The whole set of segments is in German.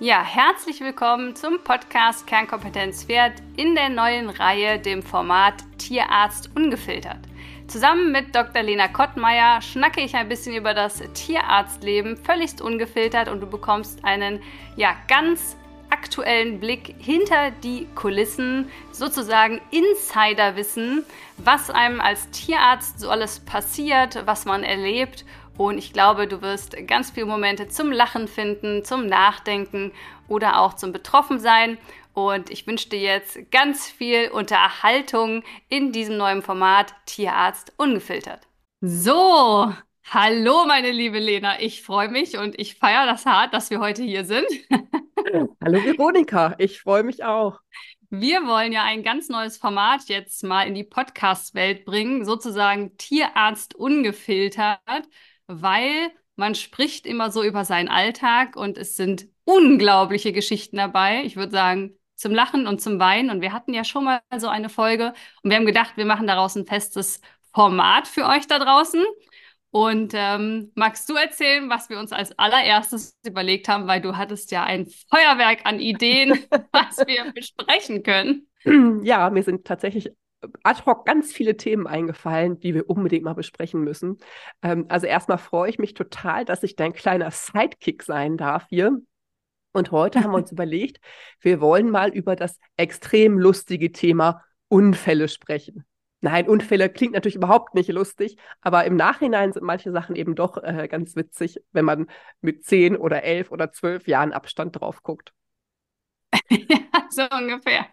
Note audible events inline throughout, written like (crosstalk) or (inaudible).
Ja, herzlich willkommen zum Podcast Kernkompetenz Pferd in der neuen Reihe, dem Format Tierarzt ungefiltert. Zusammen mit Dr. Lena Kottmeier schnacke ich ein bisschen über das Tierarztleben, völligst ungefiltert und du bekommst einen ja ganz aktuellen Blick hinter die Kulissen, sozusagen Insiderwissen, was einem als Tierarzt so alles passiert, was man erlebt. Und ich glaube, du wirst ganz viele Momente zum Lachen finden, zum Nachdenken oder auch zum Betroffensein. Und ich wünsche dir jetzt ganz viel Unterhaltung in diesem neuen Format Tierarzt ungefiltert. So, hallo meine liebe Lena, ich freue mich und ich feiere das hart, dass wir heute hier sind. (laughs) Hallo Veronika, ich freue mich auch. Wir wollen ja ein ganz neues Format jetzt mal in die Podcast-Welt bringen, sozusagen Tierarzt ungefiltert, weil man spricht immer so über seinen Alltag und es sind unglaubliche Geschichten dabei. Ich würde sagen, zum Lachen und zum Weinen. Und wir hatten ja schon mal so eine Folge und wir haben gedacht, wir machen daraus ein festes Format für euch da draußen. Und ähm, magst du erzählen, was wir uns als allererstes überlegt haben, weil du hattest ja ein Feuerwerk an Ideen, (laughs) was wir besprechen können. Ja, mir sind tatsächlich ad hoc ganz viele Themen eingefallen, die wir unbedingt mal besprechen müssen. Ähm, also erstmal freue ich mich total, dass ich dein kleiner Sidekick sein darf hier. Und heute haben wir uns (laughs) überlegt, wir wollen mal über das extrem lustige Thema Unfälle sprechen. Nein, Unfälle klingt natürlich überhaupt nicht lustig, aber im Nachhinein sind manche Sachen eben doch äh, ganz witzig, wenn man mit zehn oder elf oder zwölf Jahren Abstand drauf guckt. Ja, (laughs) so ungefähr.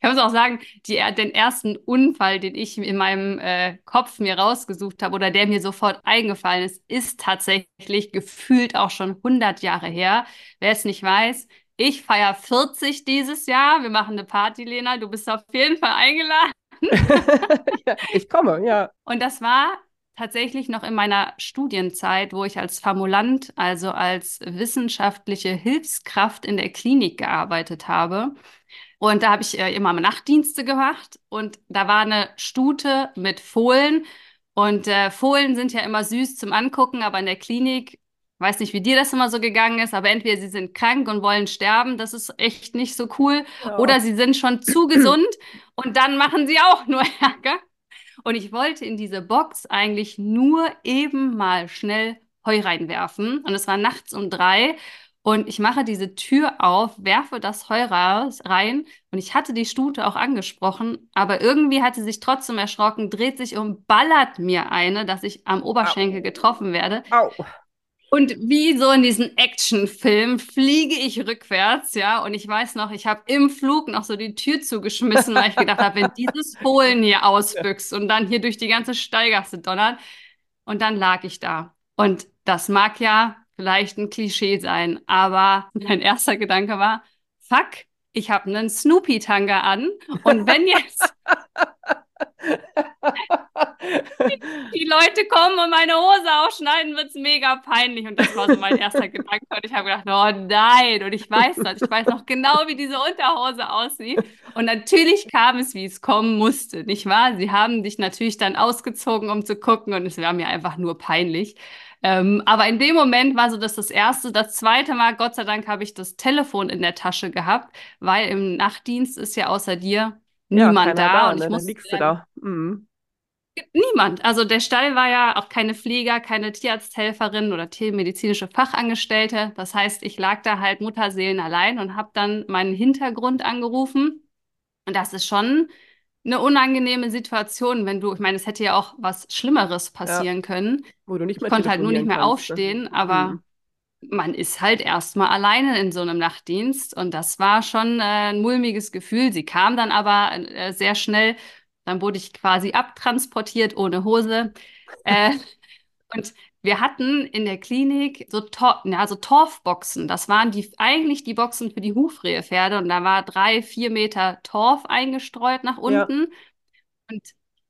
Ich muss auch sagen, die, den ersten Unfall, den ich in meinem äh, Kopf mir rausgesucht habe oder der mir sofort eingefallen ist, ist tatsächlich gefühlt auch schon 100 Jahre her. Wer es nicht weiß, ich feiere 40 dieses Jahr. Wir machen eine Party, Lena. Du bist auf jeden Fall eingeladen. (laughs) ja, ich komme, ja. Und das war tatsächlich noch in meiner Studienzeit, wo ich als Formulant, also als wissenschaftliche Hilfskraft in der Klinik gearbeitet habe. Und da habe ich äh, immer Nachtdienste gemacht und da war eine Stute mit Fohlen. Und äh, Fohlen sind ja immer süß zum Angucken, aber in der Klinik weiß nicht, wie dir das immer so gegangen ist, aber entweder sie sind krank und wollen sterben, das ist echt nicht so cool, ja. oder sie sind schon zu gesund (clears throat) und dann machen sie auch nur Ärger. Und ich wollte in diese Box eigentlich nur eben mal schnell Heu reinwerfen. Und es war nachts um drei. Und ich mache diese Tür auf, werfe das Heu raus, rein. Und ich hatte die Stute auch angesprochen, aber irgendwie hat sie sich trotzdem erschrocken, dreht sich um, ballert mir eine, dass ich am Oberschenkel Au. getroffen werde. Au. Und wie so in diesen Actionfilm fliege ich rückwärts, ja. Und ich weiß noch, ich habe im Flug noch so die Tür zugeschmissen, weil ich gedacht habe, wenn dieses Fohlen hier ausbüchst und dann hier durch die ganze Steigasse donnert. Und dann lag ich da. Und das mag ja vielleicht ein Klischee sein, aber mein erster Gedanke war, fuck, ich habe einen Snoopy-Tanga an. Und wenn jetzt (laughs) die Leute kommen und meine Hose ausschneiden, wird es mega peinlich. Und das war so mein erster Gedanke. Und ich habe gedacht, oh nein. Und ich weiß das. Ich weiß noch genau, wie diese Unterhose aussieht. Und natürlich kam es, wie es kommen musste, nicht wahr? Sie haben dich natürlich dann ausgezogen, um zu gucken. Und es war mir einfach nur peinlich. Ähm, aber in dem Moment war so das das erste. Das zweite Mal, Gott sei Dank, habe ich das Telefon in der Tasche gehabt, weil im Nachtdienst ist ja außer dir niemand ja, da. Und ich musste, du da. Mhm. Niemand. Also der Stall war ja auch keine Pfleger, keine Tierarzthelferin oder tiermedizinische Fachangestellte. Das heißt, ich lag da halt Mutterseelen allein und habe dann meinen Hintergrund angerufen. Und das ist schon eine unangenehme Situation, wenn du, ich meine, es hätte ja auch was Schlimmeres passieren ja. können. Wo du nicht mehr ich konnte halt nur nicht mehr kannst, ne? aufstehen, ne? aber mhm. Man ist halt erstmal alleine in so einem Nachtdienst und das war schon äh, ein mulmiges Gefühl. Sie kam dann aber äh, sehr schnell dann wurde ich quasi abtransportiert ohne Hose. Äh, (laughs) und wir hatten in der Klinik so, Tor ja, so Torfboxen. Das waren die, eigentlich die Boxen für die Hufrehepferde. Und da war drei, vier Meter Torf eingestreut nach unten. Ja. Und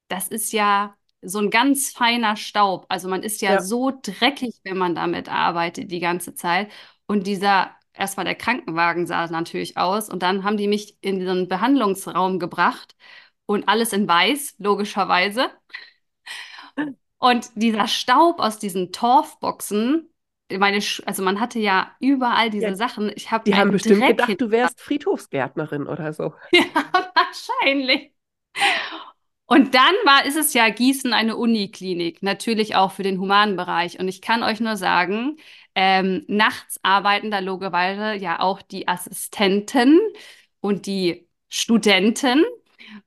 das ist ja so ein ganz feiner Staub. Also man ist ja, ja, so dreckig, wenn man damit arbeitet die ganze Zeit. Und dieser, erstmal der Krankenwagen sah natürlich aus. Und dann haben die mich in diesen Behandlungsraum gebracht und alles in weiß, logischerweise. Und dieser Staub aus diesen Torfboxen, meine, Sch also man hatte ja überall diese Ja, Sachen. Ich habe Die haben bestimmt Dreck gedacht, du wärst Friedhofsgärtnerin oder so. (laughs) Ja, wahrscheinlich. Und dann war, ist es ja Gießen eine Uniklinik, natürlich auch für den humanen Bereich. Und ich kann euch nur sagen, ähm, nachts arbeiten da logischerweise ja auch die Assistenten und die Studenten.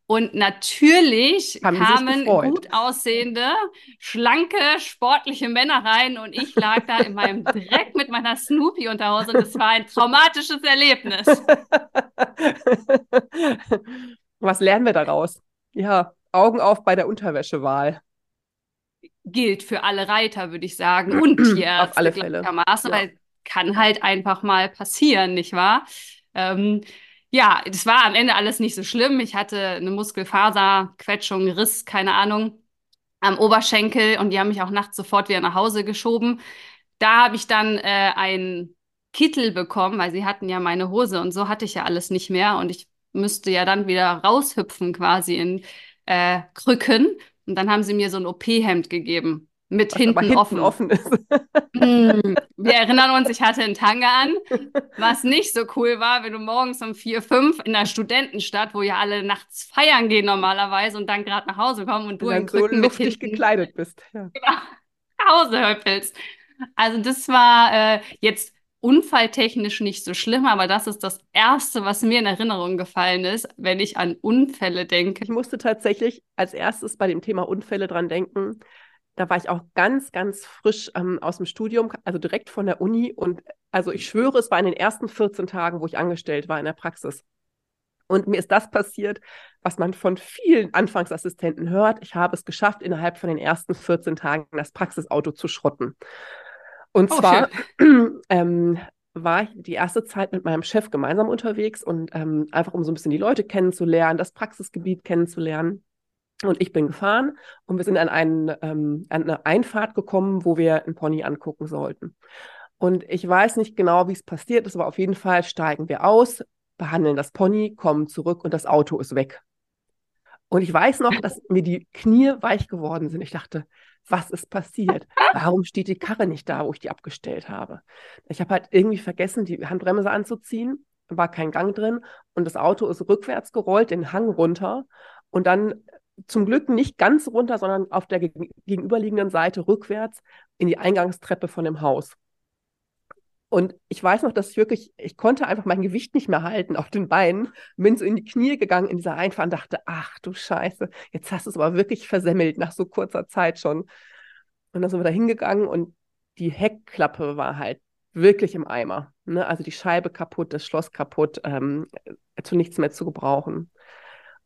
Und natürlich Haben kamen gut aussehende, schlanke, sportliche Männer rein und ich lag da in meinem Dreck mit meiner Snoopy-Unterhose und es war ein traumatisches Erlebnis. (laughs) Was lernen wir daraus? Ja, Augen auf bei der Unterwäschewahl. gilt für alle Reiter, würde ich sagen, (clears throat) und Tierärzte Auf alle Fälle. Ja. weil kann halt einfach mal passieren, nicht wahr? Ähm, ja, das war am Ende alles nicht so schlimm. Ich hatte eine Muskelfaserquetschung, Riss, keine Ahnung, am Oberschenkel und die haben mich auch nachts sofort wieder nach Hause geschoben. Da habe ich dann äh, einen Kittel bekommen, weil sie hatten ja meine Hose und so hatte ich ja alles nicht mehr und ich müsste ja dann wieder raushüpfen quasi in äh, Krücken. Und dann haben sie mir so ein OP-Hemd gegeben. Mit hinten hinten offen. offen ist. Mm. Wir (laughs) erinnern uns, ich hatte einen Tanga an, was nicht so cool war, wenn du morgens um 4, 5 in der Studentenstadt, wo ja alle nachts feiern gehen normalerweise und dann gerade nach Hause kommen und du in dann so Krücken mit luftig hinten gekleidet bist. Ja. (laughs) nach Hause höppelst. Also das war äh, jetzt unfalltechnisch nicht so schlimm, aber das ist das Erste, was mir in Erinnerung gefallen ist, wenn ich an Unfälle denke. Ich musste tatsächlich als erstes bei dem Thema Unfälle dran denken. Da war ich auch ganz, ganz frisch ähm, aus dem Studium, also direkt von der Uni. Und also ich schwöre, es war in den ersten 14 Tagen, wo ich angestellt war in der Praxis. Und mir ist das passiert, was man von vielen Anfangsassistenten hört. Ich habe es geschafft, innerhalb von den ersten 14 Tagen das Praxisauto zu schrotten. Und Oh, zwar (clears throat) ähm, war ich die erste Zeit mit meinem Chef gemeinsam unterwegs und ähm, einfach um so ein bisschen die Leute kennenzulernen, das Praxisgebiet kennenzulernen. Und ich bin gefahren und wir sind an, einen, ähm, an eine Einfahrt gekommen, wo wir einen Pony angucken sollten. Und ich weiß nicht genau, wie es passiert ist, aber auf jeden Fall steigen wir aus, behandeln das Pony, kommen zurück und das Auto ist weg. Und ich weiß noch, dass mir die Knie weich geworden sind. Ich dachte, was ist passiert? Warum steht die Karre nicht da, wo ich die abgestellt habe? Ich habe halt irgendwie vergessen, die Handbremse anzuziehen, war kein Gang drin und das Auto ist rückwärts gerollt, den Hang runter und dann zum Glück nicht ganz runter, sondern auf der geg- gegenüberliegenden Seite rückwärts in die Eingangstreppe von dem Haus. Und ich weiß noch, dass ich wirklich, ich konnte einfach mein Gewicht nicht mehr halten auf den Beinen, bin so in die Knie gegangen in dieser Einfahrt und dachte, ach du Scheiße, jetzt hast du es aber wirklich versemmelt nach so kurzer Zeit schon. Und dann sind wir da hingegangen und die Heckklappe war halt wirklich im Eimer. Ne? Also die Scheibe kaputt, das Schloss kaputt, ähm, zu nichts mehr zu gebrauchen.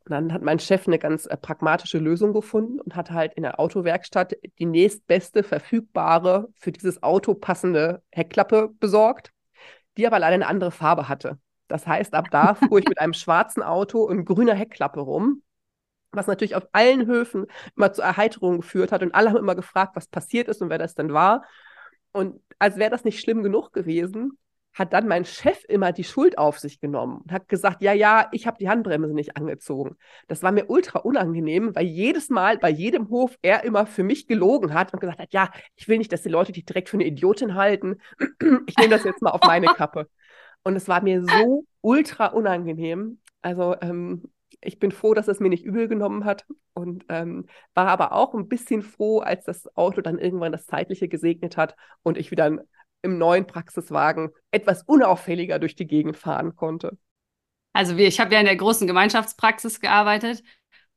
Und dann hat mein Chef eine ganz äh, pragmatische Lösung gefunden und hat halt in der Autowerkstatt die nächstbeste verfügbare für dieses Auto passende Heckklappe besorgt, die aber leider eine andere Farbe hatte. Das heißt, ab da (laughs) fuhr ich mit einem schwarzen Auto und grüner Heckklappe rum, was natürlich auf allen Höfen immer zur Erheiterung geführt hat. Und alle haben immer gefragt, was passiert ist und wer das denn war. Und als wäre das nicht schlimm genug gewesen, hat dann mein Chef immer die Schuld auf sich genommen und hat gesagt, ja, ja, ich habe die Handbremse nicht angezogen. Das war mir ultra unangenehm, weil jedes Mal bei jedem Hof er immer für mich gelogen hat und gesagt hat, ja, ich will nicht, dass die Leute dich direkt für eine Idiotin halten. (clears throat) Ich nehme das jetzt mal auf meine Kappe. Und es war mir so ultra unangenehm. Also ähm, ich bin froh, dass es mir nicht übel genommen hat und ähm, war aber auch ein bisschen froh, als das Auto dann irgendwann das Zeitliche gesegnet hat und ich wieder im neuen Praxiswagen etwas unauffälliger durch die Gegend fahren konnte. Also wir, ich habe ja in der großen Gemeinschaftspraxis gearbeitet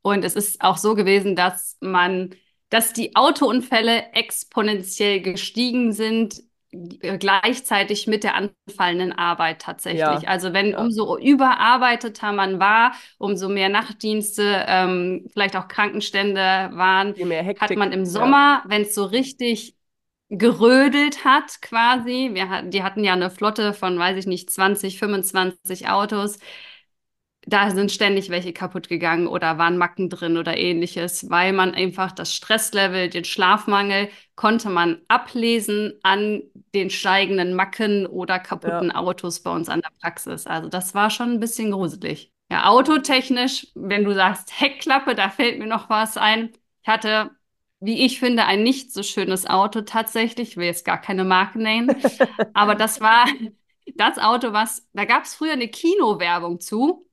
und es ist auch so gewesen, dass man, dass die Autounfälle exponentiell gestiegen sind, äh, gleichzeitig mit der anfallenden Arbeit tatsächlich. Ja, Also wenn ja. umso überarbeiteter man war, umso mehr Nachtdienste, ähm, vielleicht auch Krankenstände waren, hat man im Ja. Sommer, wenn es so richtig gerödelt hat quasi. Wir hatten, die hatten ja eine Flotte von, weiß ich nicht, 20, 25 Autos. Da sind ständig welche kaputt gegangen oder waren Macken drin oder ähnliches, weil man einfach das Stresslevel, den Schlafmangel konnte man ablesen an den steigenden Macken oder kaputten Autos bei uns an der Praxis. Also das war schon ein bisschen gruselig. Ja, autotechnisch, wenn du sagst Heckklappe, da fällt mir noch was ein. Ich hatte wie ich finde, ein nicht so schönes Auto tatsächlich. Ich will jetzt gar keine Marken nennen, aber das (laughs) war (laughs) das Auto, was, da gab es früher eine Kinowerbung zu,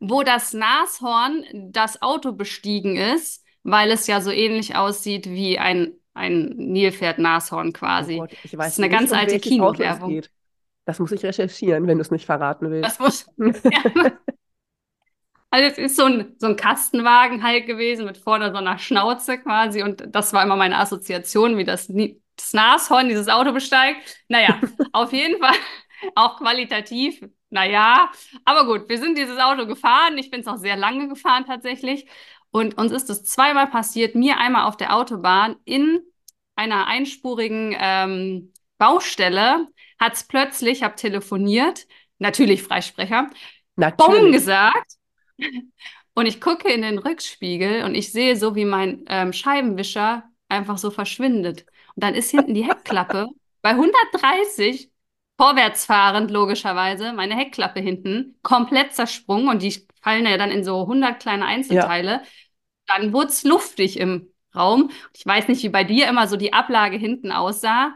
wo das Nashorn das Auto bestiegen ist, weil es ja so ähnlich aussieht wie ein, ein Nilpferd-Nashorn quasi. Oh Gott, ich weiß das ist eine nicht, ganz um alte Kinowerbung. Das muss ich recherchieren, wenn du es nicht verraten willst. Das muss, (laughs) ja. Also es ist so ein, so ein Kastenwagen halt gewesen mit vorne so einer Schnauze quasi und das war immer meine Assoziation, wie das, das Nashorn dieses Auto besteigt. Naja, (laughs) auf jeden Fall (laughs) auch qualitativ, naja, aber gut, wir sind dieses Auto gefahren. Ich bin es auch sehr lange gefahren tatsächlich und uns ist es zweimal passiert, mir einmal auf der Autobahn in einer einspurigen ähm, Baustelle hat es plötzlich, ich habe telefoniert, natürlich Freisprecher, Natürlich. gesagt. Und ich gucke in den Rückspiegel und ich sehe so, wie mein ähm, Scheibenwischer einfach so verschwindet. Und dann ist hinten die Heckklappe bei 130 vorwärts fahrend, logischerweise, meine Heckklappe hinten komplett zersprungen und die fallen ja dann in so 100 kleine Ja, Einzelteile. Dann wurde es luftig im Raum. Ich weiß nicht, wie bei dir immer so die Ablage hinten aussah.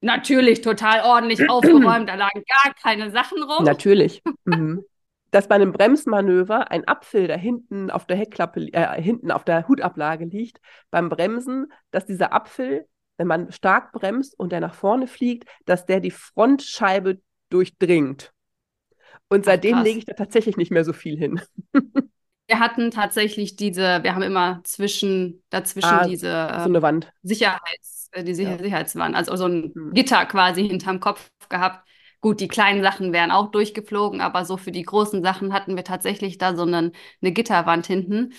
Natürlich total ordentlich aufgeräumt, da lagen gar keine Sachen rum. natürlich. Mhm. Dass bei einem Bremsmanöver ein Apfel, der hinten auf der Heckklappe, äh, hinten auf der Hutablage liegt, beim Bremsen, dass dieser Apfel, wenn man stark bremst und der nach vorne fliegt, dass der die Frontscheibe durchdringt. Und Ach, seitdem lege krass. ich da tatsächlich nicht mehr so viel hin. (laughs) Wir hatten tatsächlich diese, wir haben immer zwischen, dazwischen Ah, diese so eine Wand. Sicherheits, äh, die Sicher Ja. Sicherheitswand, also so ein Hm. Gitter quasi hinterm Kopf gehabt. Gut, die kleinen Sachen wären auch durchgeflogen, aber so für die großen Sachen hatten wir tatsächlich da so einen, eine Gitterwand hinten.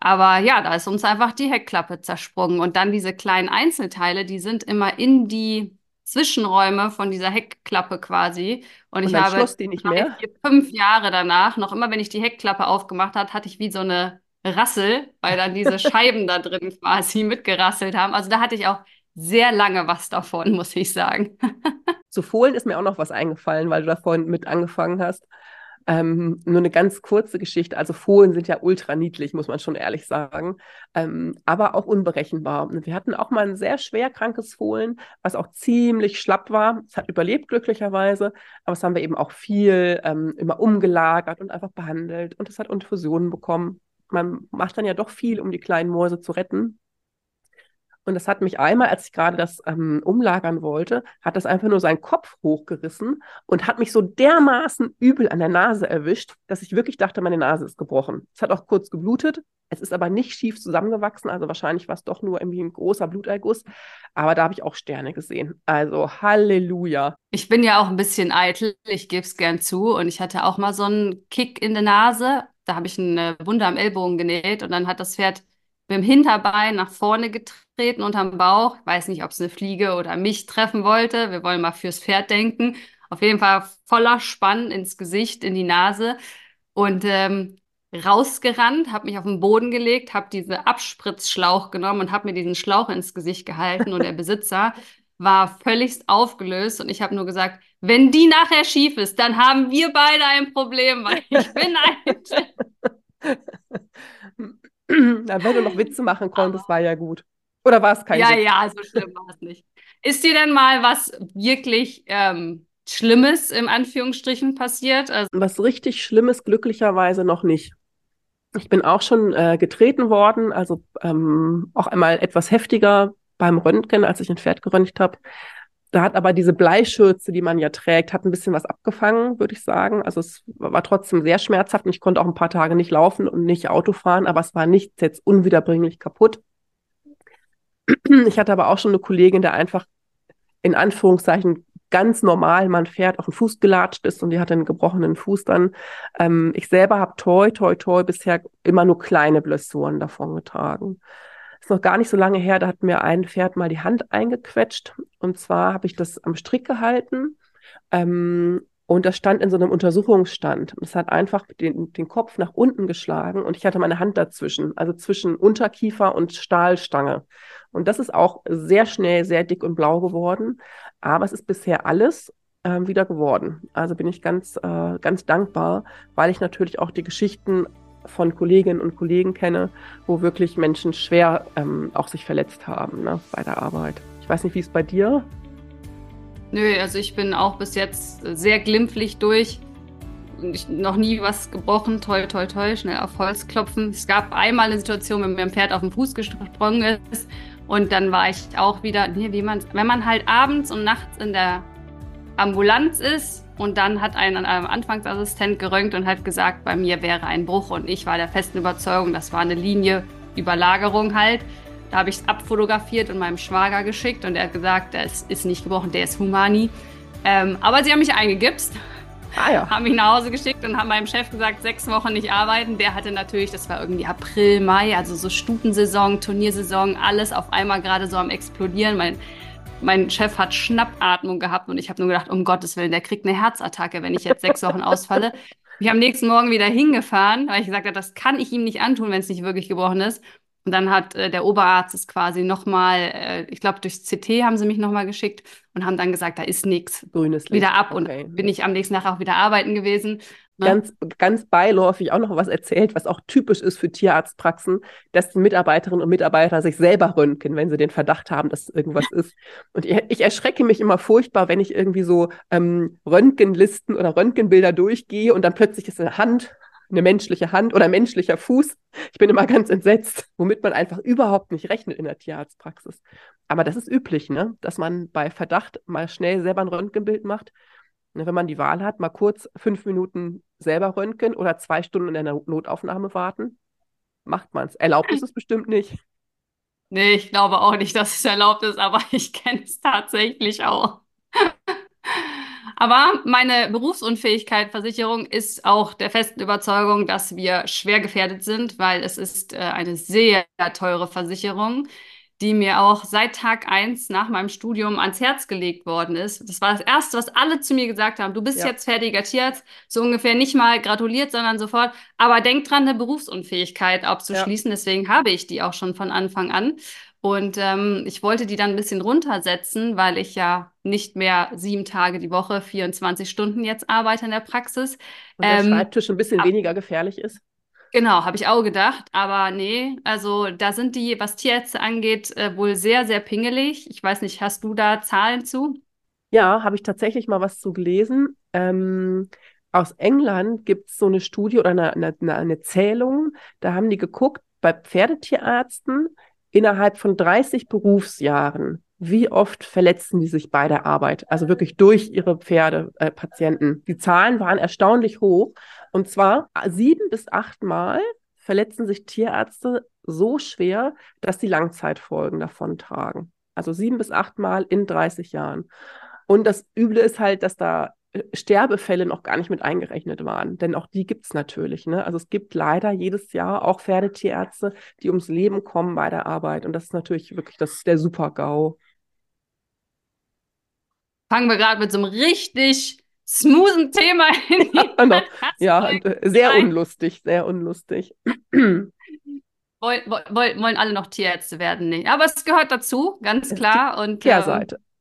Aber ja, da ist uns einfach die Heckklappe zersprungen. Und dann diese kleinen Einzelteile, die sind immer in die Zwischenräume von dieser Heckklappe quasi. Und Und ich habe drei, vier, fünf Jahre danach, noch immer, wenn ich die Heckklappe aufgemacht habe, hatte ich wie so eine Rassel, weil dann diese (laughs) Scheiben da drin quasi mitgerasselt haben. Also da hatte ich auch sehr lange was davon, muss ich sagen. (laughs) Zu Fohlen ist mir auch noch was eingefallen, weil du da vorhin mit angefangen hast. Ähm, nur eine ganz kurze Geschichte. Also Fohlen sind ja ultra niedlich, muss man schon ehrlich sagen, ähm, aber auch unberechenbar. Wir hatten auch mal ein sehr schwer krankes Fohlen, was auch ziemlich schlapp war. Es hat überlebt glücklicherweise, aber es haben wir eben auch viel ähm, immer umgelagert und einfach behandelt. Und es hat Infusionen bekommen. Man macht dann ja doch viel, um die kleinen Mäuse zu retten. Und das hat mich einmal, als ich gerade das ähm, umlagern wollte, hat das einfach nur seinen Kopf hochgerissen und hat mich so dermaßen übel an der Nase erwischt, dass ich wirklich dachte, meine Nase ist gebrochen. Es hat auch kurz geblutet. Es ist aber nicht schief zusammengewachsen, also wahrscheinlich war es doch nur irgendwie ein großer Bluterguss. Aber da habe ich auch Sterne gesehen. Also Halleluja. Ich bin ja auch ein bisschen eitel, ich gebe es gern zu. Und ich hatte auch mal so einen Kick in der Nase. Da habe ich eine Wunde am Ellbogen genäht und dann hat das Pferd mit dem Hinterbein nach vorne getreten unterm Bauch. Ich weiß nicht, ob es eine Fliege oder mich treffen wollte. Wir wollen mal fürs Pferd denken. Auf jeden Fall voller Spann ins Gesicht, in die Nase. Und ähm, rausgerannt, habe mich auf den Boden gelegt, habe diesen Abspritzschlauch genommen und habe mir diesen Schlauch ins Gesicht gehalten. Und der Besitzer war völligst aufgelöst und ich habe nur gesagt, wenn die nachher schief ist, dann haben wir beide ein Problem, weil ich bin eitel. (laughs) (clears throat) Wenn du noch Witze machen konntest, war ja gut. Oder war es kein Ja, Witz? ja, so schlimm war es nicht. Ist dir denn mal was wirklich ähm, Schlimmes im Anführungsstrichen passiert? Also, Was richtig Schlimmes glücklicherweise noch nicht. Ich bin auch schon äh, getreten worden, also ähm, auch einmal etwas heftiger beim Röntgen, als ich ein Pferd geröntgt habe. Da hat aber diese Bleischürze, die man ja trägt, hat ein bisschen was abgefangen, würde ich sagen. Also es war trotzdem sehr schmerzhaft und ich konnte auch ein paar Tage nicht laufen und nicht Auto fahren, aber es war nichts jetzt unwiederbringlich kaputt. Ich hatte aber auch schon eine Kollegin, der einfach in Anführungszeichen ganz normal mein Pferd auf den Fuß gelatscht ist und die hatte einen gebrochenen Fuß dann. Ähm, ich selber habe toi, toi, toi bisher immer nur kleine Blessuren davon getragen. Ist noch gar nicht so lange her, da hat mir ein Pferd mal die Hand eingequetscht. Und zwar habe ich das am Strick gehalten. Ähm, und das stand in so einem Untersuchungsstand. Es hat einfach den, den Kopf nach unten geschlagen und ich hatte meine Hand dazwischen, also zwischen Unterkiefer und Stahlstange. Und das ist auch sehr schnell sehr dick und blau geworden. Aber es ist bisher alles äh, wieder geworden. Also bin ich ganz, äh, ganz dankbar, weil ich natürlich auch die Geschichten von Kolleginnen und Kollegen kenne, wo wirklich Menschen schwer ähm, auch sich verletzt haben ne, bei der Arbeit. Ich weiß nicht, wie es bei dir? Nö, also ich bin auch bis jetzt sehr glimpflich durch. Ich, noch nie was gebrochen, toll, toll, toll, schnell auf Holz klopfen. Es gab einmal eine Situation, wenn mir ein Pferd auf den Fuß gesprungen ist und dann war ich auch wieder, nee, wie man, wenn man halt abends und nachts in der Ambulanz ist und dann hat ein Anfangsassistent gerönt und hat gesagt, bei mir wäre ein Bruch und ich war der festen Überzeugung, das war eine Linie Überlagerung halt. Da habe ich es abfotografiert und meinem Schwager geschickt und er hat gesagt, das ist nicht gebrochen, der ist Humani. Ähm, aber sie haben mich eingegipst, ah, ja. haben mich nach Hause geschickt und haben meinem Chef gesagt, sechs Wochen nicht arbeiten. Der hatte natürlich, das war irgendwie April, Mai, also so Stutensaison, Turniersaison, alles auf einmal gerade so am explodieren. Mein mein Chef hat Schnappatmung gehabt und ich habe nur gedacht, um Gottes Willen, der kriegt eine Herzattacke, wenn ich jetzt sechs Wochen (laughs) ausfalle. Ich am nächsten Morgen wieder hingefahren, weil ich gesagt habe, das kann ich ihm nicht antun, wenn es nicht wirklich gebrochen ist. Und dann hat äh, der Oberarzt es quasi nochmal, äh, ich glaube, durchs CT haben sie mich nochmal geschickt und haben dann gesagt, da ist nichts. Grünes Licht. Wieder ab. Okay. Und bin ich am nächsten Tag auch wieder arbeiten gewesen. Ne? Ganz, ganz beiläufig auch noch was erzählt, was auch typisch ist für Tierarztpraxen, dass die Mitarbeiterinnen und Mitarbeiter sich selber röntgen, wenn sie den Verdacht haben, dass irgendwas ist. Und ich, ich erschrecke mich immer furchtbar, wenn ich irgendwie so ähm, Röntgenlisten oder Röntgenbilder durchgehe und dann plötzlich ist eine Hand eine menschliche Hand oder menschlicher Fuß. Ich bin immer ganz entsetzt, womit man einfach überhaupt nicht rechnet in der Tierarztpraxis. Aber das ist üblich, ne? dass man bei Verdacht mal schnell selber ein Röntgenbild macht. Ne, wenn man die Wahl hat, mal kurz fünf Minuten selber röntgen oder zwei Stunden in der Notaufnahme warten, macht man es. Erlaubt ist es bestimmt nicht. Nee, ich glaube auch nicht, dass es erlaubt ist, aber (laughs) ich kenne es tatsächlich auch. Aber meine Berufsunfähigkeitsversicherung ist auch der festen Überzeugung, dass wir schwer gefährdet sind, weil es ist äh, eine sehr teure Versicherung, die mir auch seit Tag eins nach meinem Studium ans Herz gelegt worden ist. Das war das Erste, was alle zu mir gesagt haben. Du bist ja. jetzt fertiger Tierarzt, so ungefähr nicht mal gratuliert, sondern sofort. Aber denk dran, eine Berufsunfähigkeit abzuschließen. Ja. Deswegen habe ich die auch schon von Anfang an. Und ähm, ich wollte die dann ein bisschen runtersetzen, weil ich ja nicht mehr sieben Tage die Woche, 24 Stunden jetzt arbeite in der Praxis. Und der ähm, Schreibtisch ein bisschen weniger gefährlich ist. Genau, habe ich auch gedacht. Aber nee, also da sind die, was Tierärzte angeht, äh, wohl sehr, sehr pingelig. Ich weiß nicht, hast du da Zahlen zu? Ja, habe ich tatsächlich mal was zu gelesen. Ähm, aus England gibt es so eine Studie oder eine, eine, eine Zählung. Da haben die geguckt, bei Pferdetierärzten innerhalb von 30 Berufsjahren, wie oft verletzen die sich bei der Arbeit? Also wirklich durch ihre Pferdepatienten. Äh, die Zahlen waren erstaunlich hoch. Und zwar sieben bis acht Mal verletzen sich Tierärzte so schwer, dass sie Langzeitfolgen davon tragen. Also sieben bis acht Mal in 30 Jahren. Und das Üble ist halt, dass da Sterbefälle noch gar nicht mit eingerechnet waren. Denn auch die gibt es natürlich. Ne? Also es gibt leider jedes Jahr auch Pferdetierärzte, die ums Leben kommen bei der Arbeit. Und das ist natürlich wirklich das der Super-GAU. Fangen wir gerade mit so einem richtig smoothen Thema in die (laughs) Ja, (laughs) äh, sehr unlustig, sehr unlustig. (clears throat) Woll, woll, wollen alle noch Tierärzte werden? Nee. Aber es gehört dazu, ganz klar. Und, Kehrseite, ähm, ja.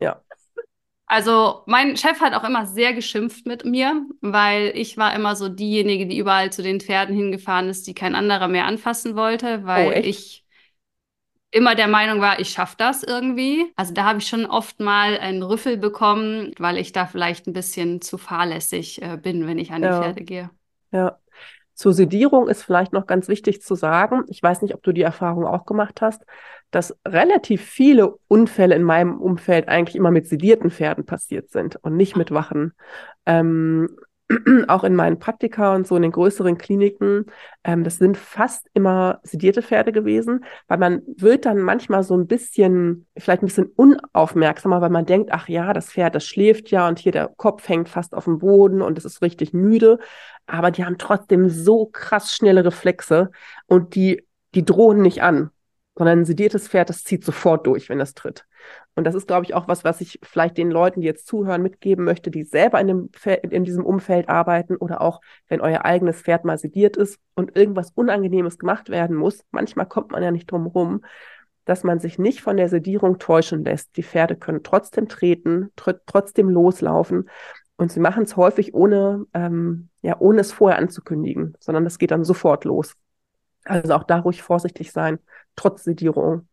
Also mein Chef hat auch immer sehr geschimpft mit mir, weil ich war immer so diejenige, die überall zu den Pferden hingefahren ist, die kein anderer mehr anfassen wollte, weil oh, ich immer der Meinung war, ich schaffe das irgendwie. Also da habe ich schon oft mal einen Rüffel bekommen, weil ich da vielleicht ein bisschen zu fahrlässig äh, bin, wenn ich an die ja. Pferde gehe. Ja. Zur Sedierung ist vielleicht noch ganz wichtig zu sagen, ich weiß nicht, ob du die Erfahrung auch gemacht hast, dass relativ viele Unfälle in meinem Umfeld eigentlich immer mit sedierten Pferden passiert sind und nicht mit Wachen. Ähm, (clears throat) auch in meinen Praktika und so in den größeren Kliniken, ähm, das sind fast immer sedierte Pferde gewesen, weil man wird dann manchmal so ein bisschen, vielleicht ein bisschen unaufmerksamer, weil man denkt, ach ja, das Pferd, das schläft ja und hier der Kopf hängt fast auf dem Boden und es ist richtig müde, aber die haben trotzdem so krass schnelle Reflexe und die, die drohen nicht an sondern ein sediertes Pferd, das zieht sofort durch, wenn es tritt. Und das ist, glaube ich, auch was, was ich vielleicht den Leuten, die jetzt zuhören, mitgeben möchte, die selber in, dem in diesem Umfeld arbeiten oder auch, wenn euer eigenes Pferd mal sediert ist und irgendwas Unangenehmes gemacht werden muss. Manchmal kommt man ja nicht drum rum, dass man sich nicht von der Sedierung täuschen lässt. Die Pferde können trotzdem treten, tr trotzdem loslaufen. Und sie machen es häufig ohne, ähm, ja, ohne es vorher anzukündigen, sondern das geht dann sofort los. Also auch da ruhig vorsichtig sein, trotz Sedierung.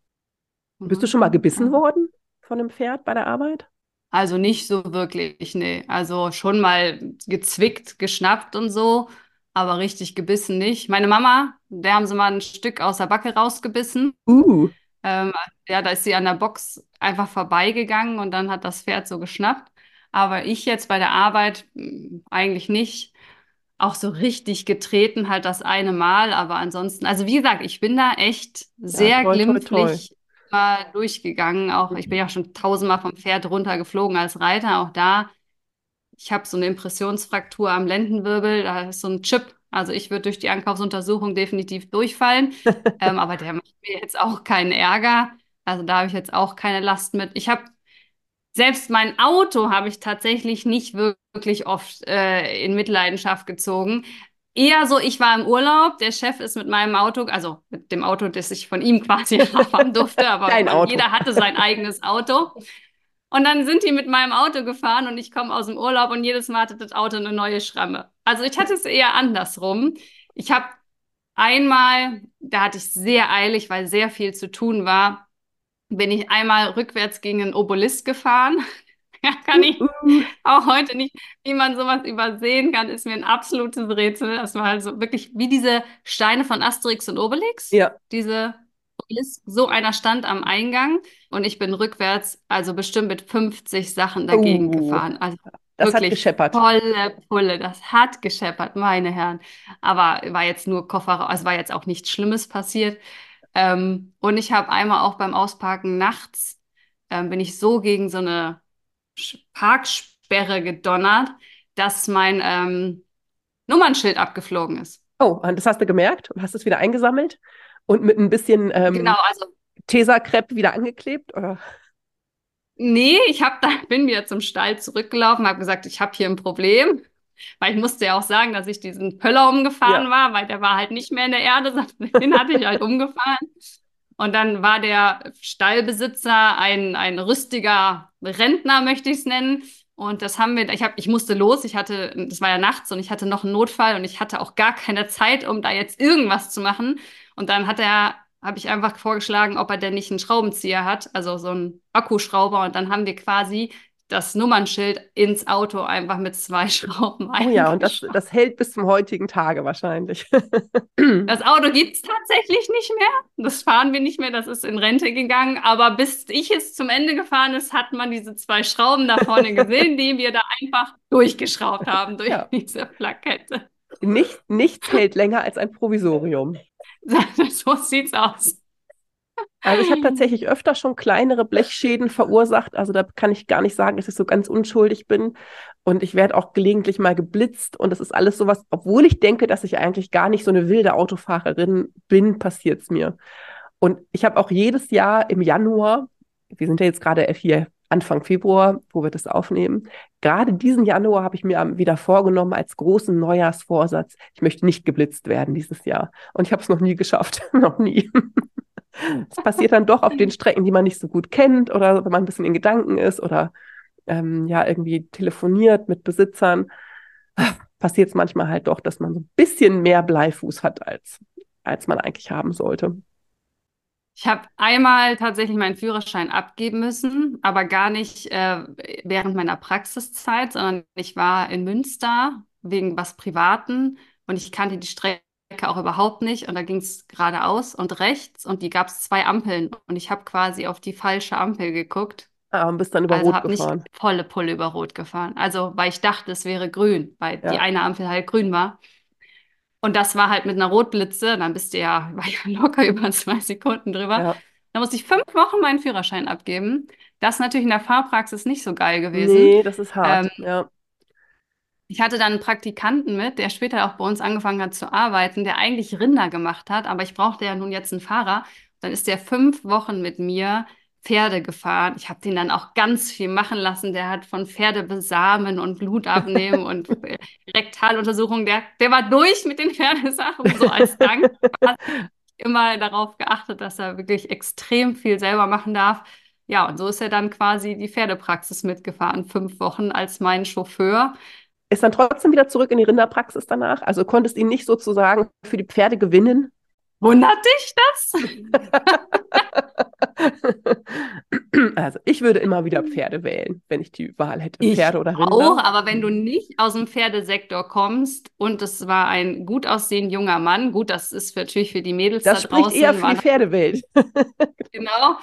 Mhm. Bist du schon mal gebissen worden von einem Pferd bei der Arbeit? Also nicht so wirklich, nee. Also schon mal gezwickt, geschnappt und so, aber richtig gebissen nicht. Meine Mama, der haben sie mal ein Stück aus der Backe rausgebissen. Uh. Ähm, ja, da ist sie an der Box einfach vorbeigegangen und dann hat das Pferd so geschnappt. Aber ich jetzt bei der Arbeit hm, eigentlich nicht. Auch so richtig getreten halt das eine Mal, aber ansonsten, also wie gesagt, ich bin da echt sehr ja, toll, glimpflich toll, toll. mal durchgegangen. Auch ich bin ja schon tausendmal vom Pferd runtergeflogen als Reiter. Auch da, ich habe so eine Impressionsfraktur am Lendenwirbel, da ist so ein Chip. Also ich würde durch die Ankaufsuntersuchung definitiv durchfallen, (laughs) ähm, aber der macht mir jetzt auch keinen Ärger. Also da habe ich jetzt auch keine Last mit. Ich habe selbst mein Auto habe ich tatsächlich nicht wirklich oft äh, in Mitleidenschaft gezogen. Eher so, ich war im Urlaub, der Chef ist mit meinem Auto, also mit dem Auto, das ich von ihm quasi (laughs) fahren durfte, aber jeder hatte sein eigenes Auto. Und dann sind die mit meinem Auto gefahren und ich komme aus dem Urlaub und jedes Mal hatte das Auto eine neue Schramme. Also ich hatte es eher andersrum. Ich habe einmal, da hatte ich sehr eilig, weil sehr viel zu tun war, bin ich einmal rückwärts gegen einen Obelisk gefahren. (laughs) ja, kann ich auch heute nicht, wie man sowas übersehen kann, ist mir ein absolutes Rätsel. Das war also wirklich wie diese Steine von Asterix und Obelix. Ja. Diese Obelisk, so einer stand am Eingang und ich bin rückwärts, also bestimmt mit 50 Sachen dagegen uh, gefahren. Also das wirklich hat gescheppert. Volle Pulle, das hat gescheppert, meine Herren. Aber war jetzt nur Koffer, also war jetzt auch nichts Schlimmes passiert. Ähm, und ich habe einmal auch beim Ausparken nachts, ähm, bin ich so gegen so eine Parksperre gedonnert, dass mein ähm, Nummernschild abgeflogen ist. Oh, und das hast du gemerkt und hast es wieder eingesammelt und mit ein bisschen ähm, genau, also, Tesa-Crepe wieder angeklebt? Oder? Nee, ich hab da, bin wieder zum Stall zurückgelaufen, habe gesagt, ich habe hier ein Problem. Weil ich musste ja auch sagen, dass ich diesen Pöller umgefahren ja. war, weil der war halt nicht mehr in der Erde, (laughs) den hatte ich halt umgefahren. Und dann war der Stallbesitzer ein, ein rüstiger Rentner, möchte ich es nennen. Und das haben wir, ich, hab, ich musste los, ich hatte, das war ja nachts und ich hatte noch einen Notfall und ich hatte auch gar keine Zeit, um da jetzt irgendwas zu machen. Und dann hat er, habe ich einfach vorgeschlagen, ob er denn nicht einen Schraubenzieher hat, also so einen Akkuschrauber. Und dann haben wir quasi das Nummernschild ins Auto einfach mit zwei (laughs) Schrauben Oh ja, und das, das hält bis zum heutigen Tage wahrscheinlich. (clears throat) (clears throat) das Auto gibt es tatsächlich nicht mehr. Das fahren wir nicht mehr. Das ist in Rente gegangen. Aber bis ich es zum Ende gefahren ist, hat man diese zwei Schrauben da vorne (laughs) gesehen, die wir da einfach durchgeschraubt haben durch ja. (laughs) diese Plakette. Nicht, nichts hält länger als ein Provisorium. so sieht's aus. Also ich habe tatsächlich öfter schon kleinere Blechschäden verursacht. Also da kann ich gar nicht sagen, dass ich so ganz unschuldig bin. Und ich werde auch gelegentlich mal geblitzt. Und das ist alles sowas, obwohl ich denke, dass ich eigentlich gar nicht so eine wilde Autofahrerin bin, passiert es mir. Und ich habe auch jedes Jahr im Januar, wir sind ja jetzt gerade hier Anfang Februar, wo wir das aufnehmen. Gerade diesen Januar habe ich mir wieder vorgenommen als großen Neujahrsvorsatz, ich möchte nicht geblitzt werden dieses Jahr. Und ich habe es noch nie geschafft, (laughs) noch nie. Es passiert dann doch auf den Strecken, die man nicht so gut kennt oder wenn man ein bisschen in Gedanken ist oder ähm, ja irgendwie telefoniert mit Besitzern. Passiert es manchmal halt doch, dass man so ein bisschen mehr Bleifuß hat, als, als man eigentlich haben sollte. Ich habe einmal tatsächlich meinen Führerschein abgeben müssen, aber gar nicht äh, während meiner Praxiszeit, sondern ich war in Münster wegen was Privaten und ich kannte die Strecke auch überhaupt nicht. Und da ging es geradeaus und rechts und die gab es zwei Ampeln. Und ich habe quasi auf die falsche Ampel geguckt. Ah, und bist dann über also Rot gefahren. Nicht volle Pulle über Rot gefahren. Also, weil ich dachte, es wäre grün, weil ja. die eine Ampel halt grün war. Und das war halt mit einer Rotblitze. Dann bist du ja, (laughs) war ja locker über zwei Sekunden drüber. Ja. Da musste ich fünf Wochen meinen Führerschein abgeben. Das ist natürlich in der Fahrpraxis nicht so geil gewesen. Nee, das ist hart. Ähm, ja. Ich hatte dann einen Praktikanten mit, der später auch bei uns angefangen hat zu arbeiten, der eigentlich Rinder gemacht hat, aber ich brauchte ja nun jetzt einen Fahrer. Dann ist der fünf Wochen mit mir Pferde gefahren. Ich habe den dann auch ganz viel machen lassen. Der hat von Pferde besamen und Blut abnehmen und (laughs) Rektaluntersuchungen. Der, der war durch mit den Pferdesachen, so als Dank. immer darauf geachtet, dass er wirklich extrem viel selber machen darf. ja, und so ist er dann quasi die Pferdepraxis mitgefahren, fünf Wochen als mein Chauffeur. Ist dann trotzdem wieder zurück in die Rinderpraxis danach? Also konntest ihn nicht sozusagen für die Pferde gewinnen? Wundert dich das? (laughs) also ich würde immer wieder Pferde wählen, wenn ich die Wahl hätte, ich Pferde oder Rinder. Auch, aber wenn du nicht aus dem Pferdesektor kommst und es war ein gut aussehender junger Mann, gut, das ist natürlich für die Mädels das da spricht draußen. eher für die Pferdewelt. (laughs) genau.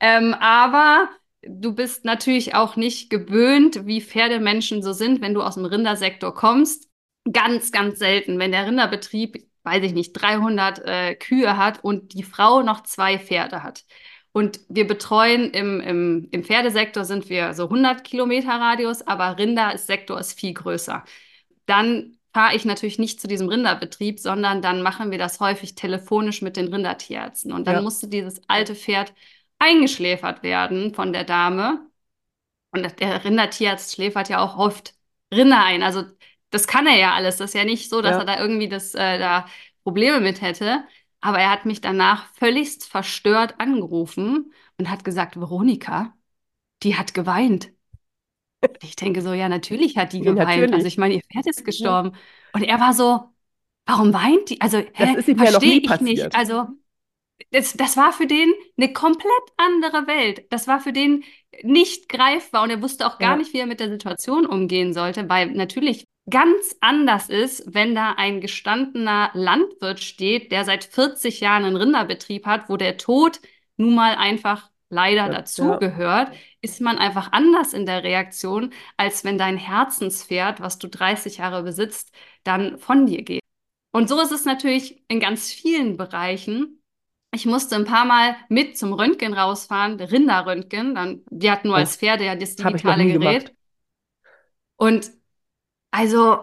Ähm, aber du bist natürlich auch nicht gewöhnt, wie Pferdemenschen so sind, wenn du aus dem Rindersektor kommst. Ganz, ganz selten, wenn der Rinderbetrieb, weiß ich nicht, 300 äh, Kühe hat und die Frau noch zwei Pferde hat. Und wir betreuen im, im, im Pferdesektor sind wir so 100 Kilometer Radius, aber Rindersektor ist viel größer. Dann fahre ich natürlich nicht zu diesem Rinderbetrieb, sondern dann machen wir das häufig telefonisch mit den Rindertierärzten. Und dann ja. musste dieses alte Pferd eingeschläfert werden von der Dame. Und der Rindertierarzt schläfert ja auch oft Rinder ein. Also das kann er ja alles. Das ist ja nicht so, dass ja. er da irgendwie das, äh, da Probleme mit hätte. Aber er hat mich danach völligst verstört angerufen und hat gesagt, Veronika, die hat geweint. Und ich denke so, ja, natürlich hat die ja, geweint. Natürlich. Also ich meine, ihr Pferd ist gestorben. Ja. Und er war so, warum weint die? Also, hä, das ist ihm ja noch nie passiert. Nicht. Also, das, das war für den eine komplett andere Welt. Das war für den nicht greifbar und er wusste auch gar ja. nicht, wie er mit der Situation umgehen sollte, weil natürlich ganz anders ist, wenn da ein gestandener Landwirt steht, der seit 40 Jahren einen Rinderbetrieb hat, wo der Tod nun mal einfach leider ja, dazugehört, ja. ist man einfach anders in der Reaktion, als wenn dein Herzenspferd, was du 30 Jahre besitzt, dann von dir geht. Und so ist es natürlich in ganz vielen Bereichen. Ich musste ein paar Mal mit zum Röntgen rausfahren, Rinderröntgen. Dann, die hatten nur oh, als Pferde ja das digitale Gerät. Gemacht. Und also,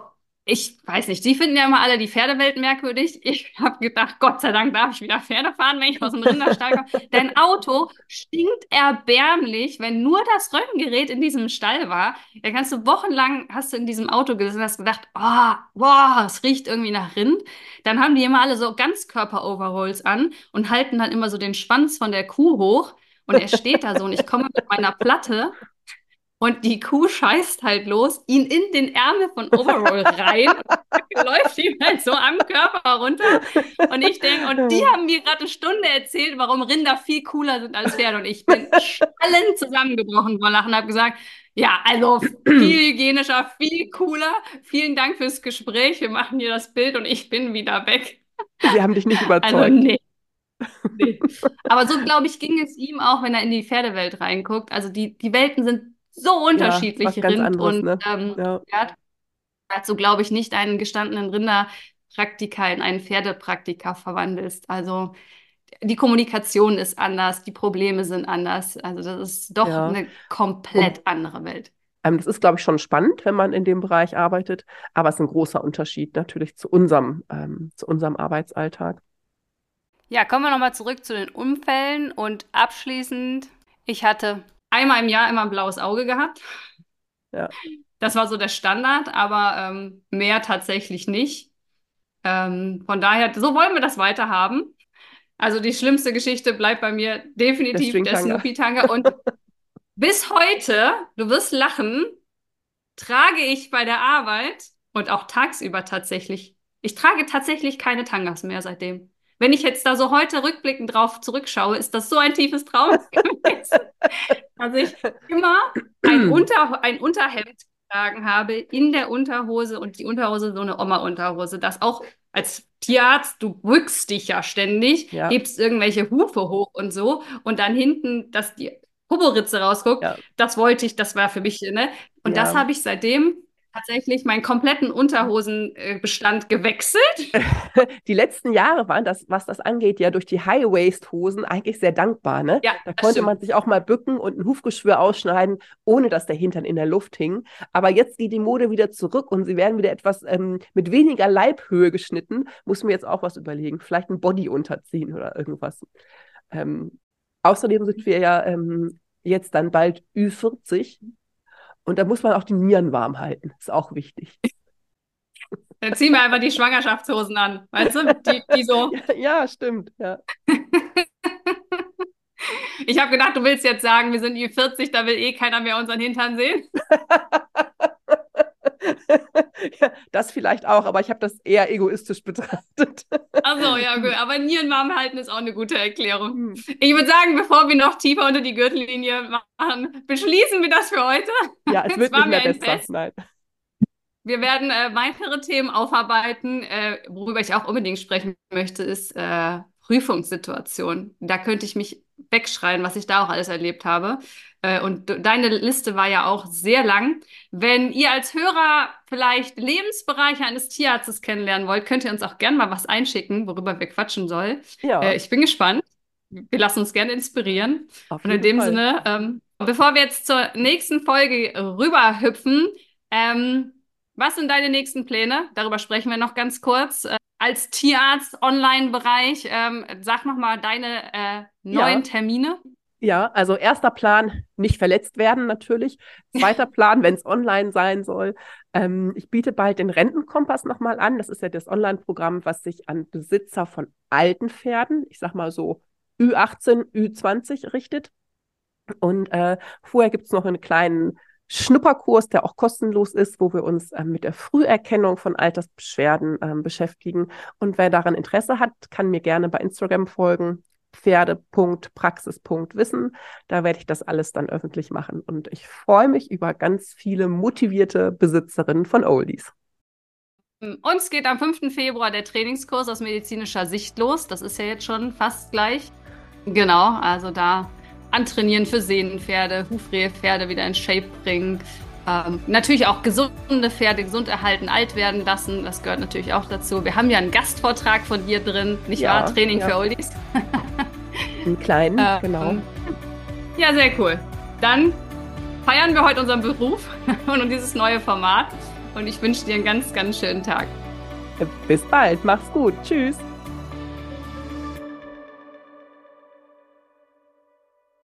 ich weiß nicht, die finden ja immer alle die Pferdewelt merkwürdig. (laughs) Ich habe gedacht, Gott sei Dank darf ich wieder Pferde fahren, wenn ich aus dem Rinderstall komme. (laughs) Dein Auto stinkt erbärmlich, wenn nur das Röntgengerät in diesem Stall war. Da kannst du wochenlang, hast du in diesem Auto gesessen und hast gedacht, oh, wow, es riecht irgendwie nach Rind. Dann haben die immer alle so Ganzkörper-Overalls an und halten dann immer so den Schwanz von der Kuh hoch. Und er steht da so und ich komme mit meiner Platte und die Kuh scheißt halt los, ihn in den Ärmel von Overall rein (laughs) und läuft ihm halt so am Körper runter. Und ich denke, und die haben mir gerade eine Stunde erzählt, warum Rinder viel cooler sind als Pferde. Und ich bin schallend zusammengebrochen vor Lachen und habe gesagt, ja, also viel hygienischer, viel cooler. Vielen Dank fürs Gespräch. Wir machen hier das Bild und ich bin wieder weg. Wir haben dich nicht überzeugt. Also, nee. nee. Aber so, glaube ich, ging es ihm auch, wenn er in die Pferdewelt reinguckt. Also die, die Welten sind so unterschiedlich ja, Rind anderes, und ne? ähm, ja. Pferd. Dazu glaube ich nicht einen gestandenen Rinderpraktiker in einen Pferdepraktiker verwandelst. Also die Kommunikation ist anders, die Probleme sind anders. Also das ist doch ja. eine komplett und, andere Welt. Ähm, das ist, glaube ich, schon spannend, wenn man in dem Bereich arbeitet, aber es ist ein großer Unterschied natürlich zu unserem, ähm, zu unserem Arbeitsalltag. Ja, kommen wir nochmal zurück zu den Unfällen und abschließend, ich hatte einmal im Jahr immer ein blaues Auge gehabt. Ja. Das war so der Standard, aber ähm, mehr tatsächlich nicht. Ähm, von daher, so wollen wir das weiter haben. Also die schlimmste Geschichte bleibt bei mir definitiv der, der Snoopy-Tanga. Und bis heute, du wirst lachen, trage ich bei der Arbeit und auch tagsüber tatsächlich, ich trage tatsächlich keine Tangas mehr seitdem. Wenn ich jetzt da so heute rückblickend drauf zurückschaue, ist das so ein tiefes Traum (laughs) gewesen, dass ich immer ein, Unter ein Unterhemd getragen habe in der Unterhose und die Unterhose so eine Oma-Unterhose, das auch als Tierarzt, du bückst dich ja ständig, ja. hebst irgendwelche Hufe hoch und so und dann hinten, dass die Poporitze rausguckt, ja. das wollte ich, das war für mich, ne? Und ja. das habe ich seitdem tatsächlich meinen kompletten Unterhosenbestand gewechselt. (laughs) Die letzten Jahre waren das, was das angeht, ja durch die High-Waist-Hosen eigentlich sehr dankbar. Ne? Ja, da konnte stimmt. man sich auch mal bücken und ein Hufgeschwür ausschneiden, ohne dass der Hintern in der Luft hing. Aber jetzt geht die Mode wieder zurück und sie werden wieder etwas ähm, mit weniger Leibhöhe geschnitten. Muss mir jetzt auch was überlegen. Vielleicht ein Body unterziehen oder irgendwas. Ähm, außerdem sind wir ja ähm, jetzt dann bald Ü40 und da muss man auch die Nieren warm halten. Ist auch wichtig. (laughs) Dann ziehen wir einfach die Schwangerschaftshosen an. Weißt du? Die, die so. (laughs) Ja, ja stimmt. Ja. (laughs) Ich habe gedacht, du willst jetzt sagen, wir sind Ü40, da will eh keiner mehr unseren Hintern sehen. (laughs) ja, das vielleicht auch, aber ich habe das eher egoistisch betrachtet. Achso, ja, gut. Aber Nierenwarm halten ist auch eine gute Erklärung. Hm. Ich würde sagen, bevor wir noch tiefer unter die Gürtellinie machen, beschließen wir das für heute. Ja, es wird nicht mehr besser. Nein. Wir werden äh, weitere Themen aufarbeiten. Äh, worüber ich auch unbedingt sprechen möchte, ist äh, Prüfungssituation. Da könnte ich mich wegschreien, was ich da auch alles erlebt habe. Äh, und deine Liste war ja auch sehr lang. Wenn ihr als Hörer vielleicht Lebensbereiche eines Tierarztes kennenlernen wollt, könnt ihr uns auch gerne mal was einschicken, worüber wir quatschen sollen. Ja. Äh, ich bin gespannt. Wir lassen uns gerne inspirieren. Und in dem Fall. Sinne, ähm, bevor wir jetzt zur nächsten Folge rüberhüpfen, ähm, was sind deine nächsten Pläne? Darüber sprechen wir noch ganz kurz. Äh, als Tierarzt Online-Bereich, ähm, sag nochmal deine äh, neuen ja. Termine. Ja, also erster Plan, nicht verletzt werden natürlich. Zweiter (laughs) Plan, wenn es online sein soll. Ähm, ich biete bald den Rentenkompass nochmal an. Das ist ja das Online-Programm, was sich an Besitzer von alten Pferden, ich sag mal so Ü18, Ü20 richtet. Und äh, vorher gibt es noch einen kleinen Schnupperkurs, der auch kostenlos ist, wo wir uns äh, mit der Früherkennung von Altersbeschwerden äh, beschäftigen. Und wer daran Interesse hat, kann mir gerne bei Instagram folgen pferde.praxis.wissen. Da werde ich das alles dann öffentlich machen. Und ich freue mich über ganz viele motivierte Besitzerinnen von Oldies. Uns geht am 5. Februar der Trainingskurs aus medizinischer Sicht los. Das ist ja jetzt schon fast gleich. Genau, also da antrainieren für Sehnenpferde, Hufrehepferde wieder in Shape bringen. Ähm, natürlich auch gesunde Pferde gesund erhalten, alt werden lassen. Das gehört natürlich auch dazu. Wir haben ja einen Gastvortrag von dir drin, nicht ja, wahr? Training ja. für Oldies. (laughs) einen kleinen, ähm, genau. Ja, sehr cool. Dann feiern wir heute unseren Beruf (laughs) und dieses neue Format. Und ich wünsche dir einen ganz, ganz schönen Tag. Bis bald. Mach's gut. Tschüss.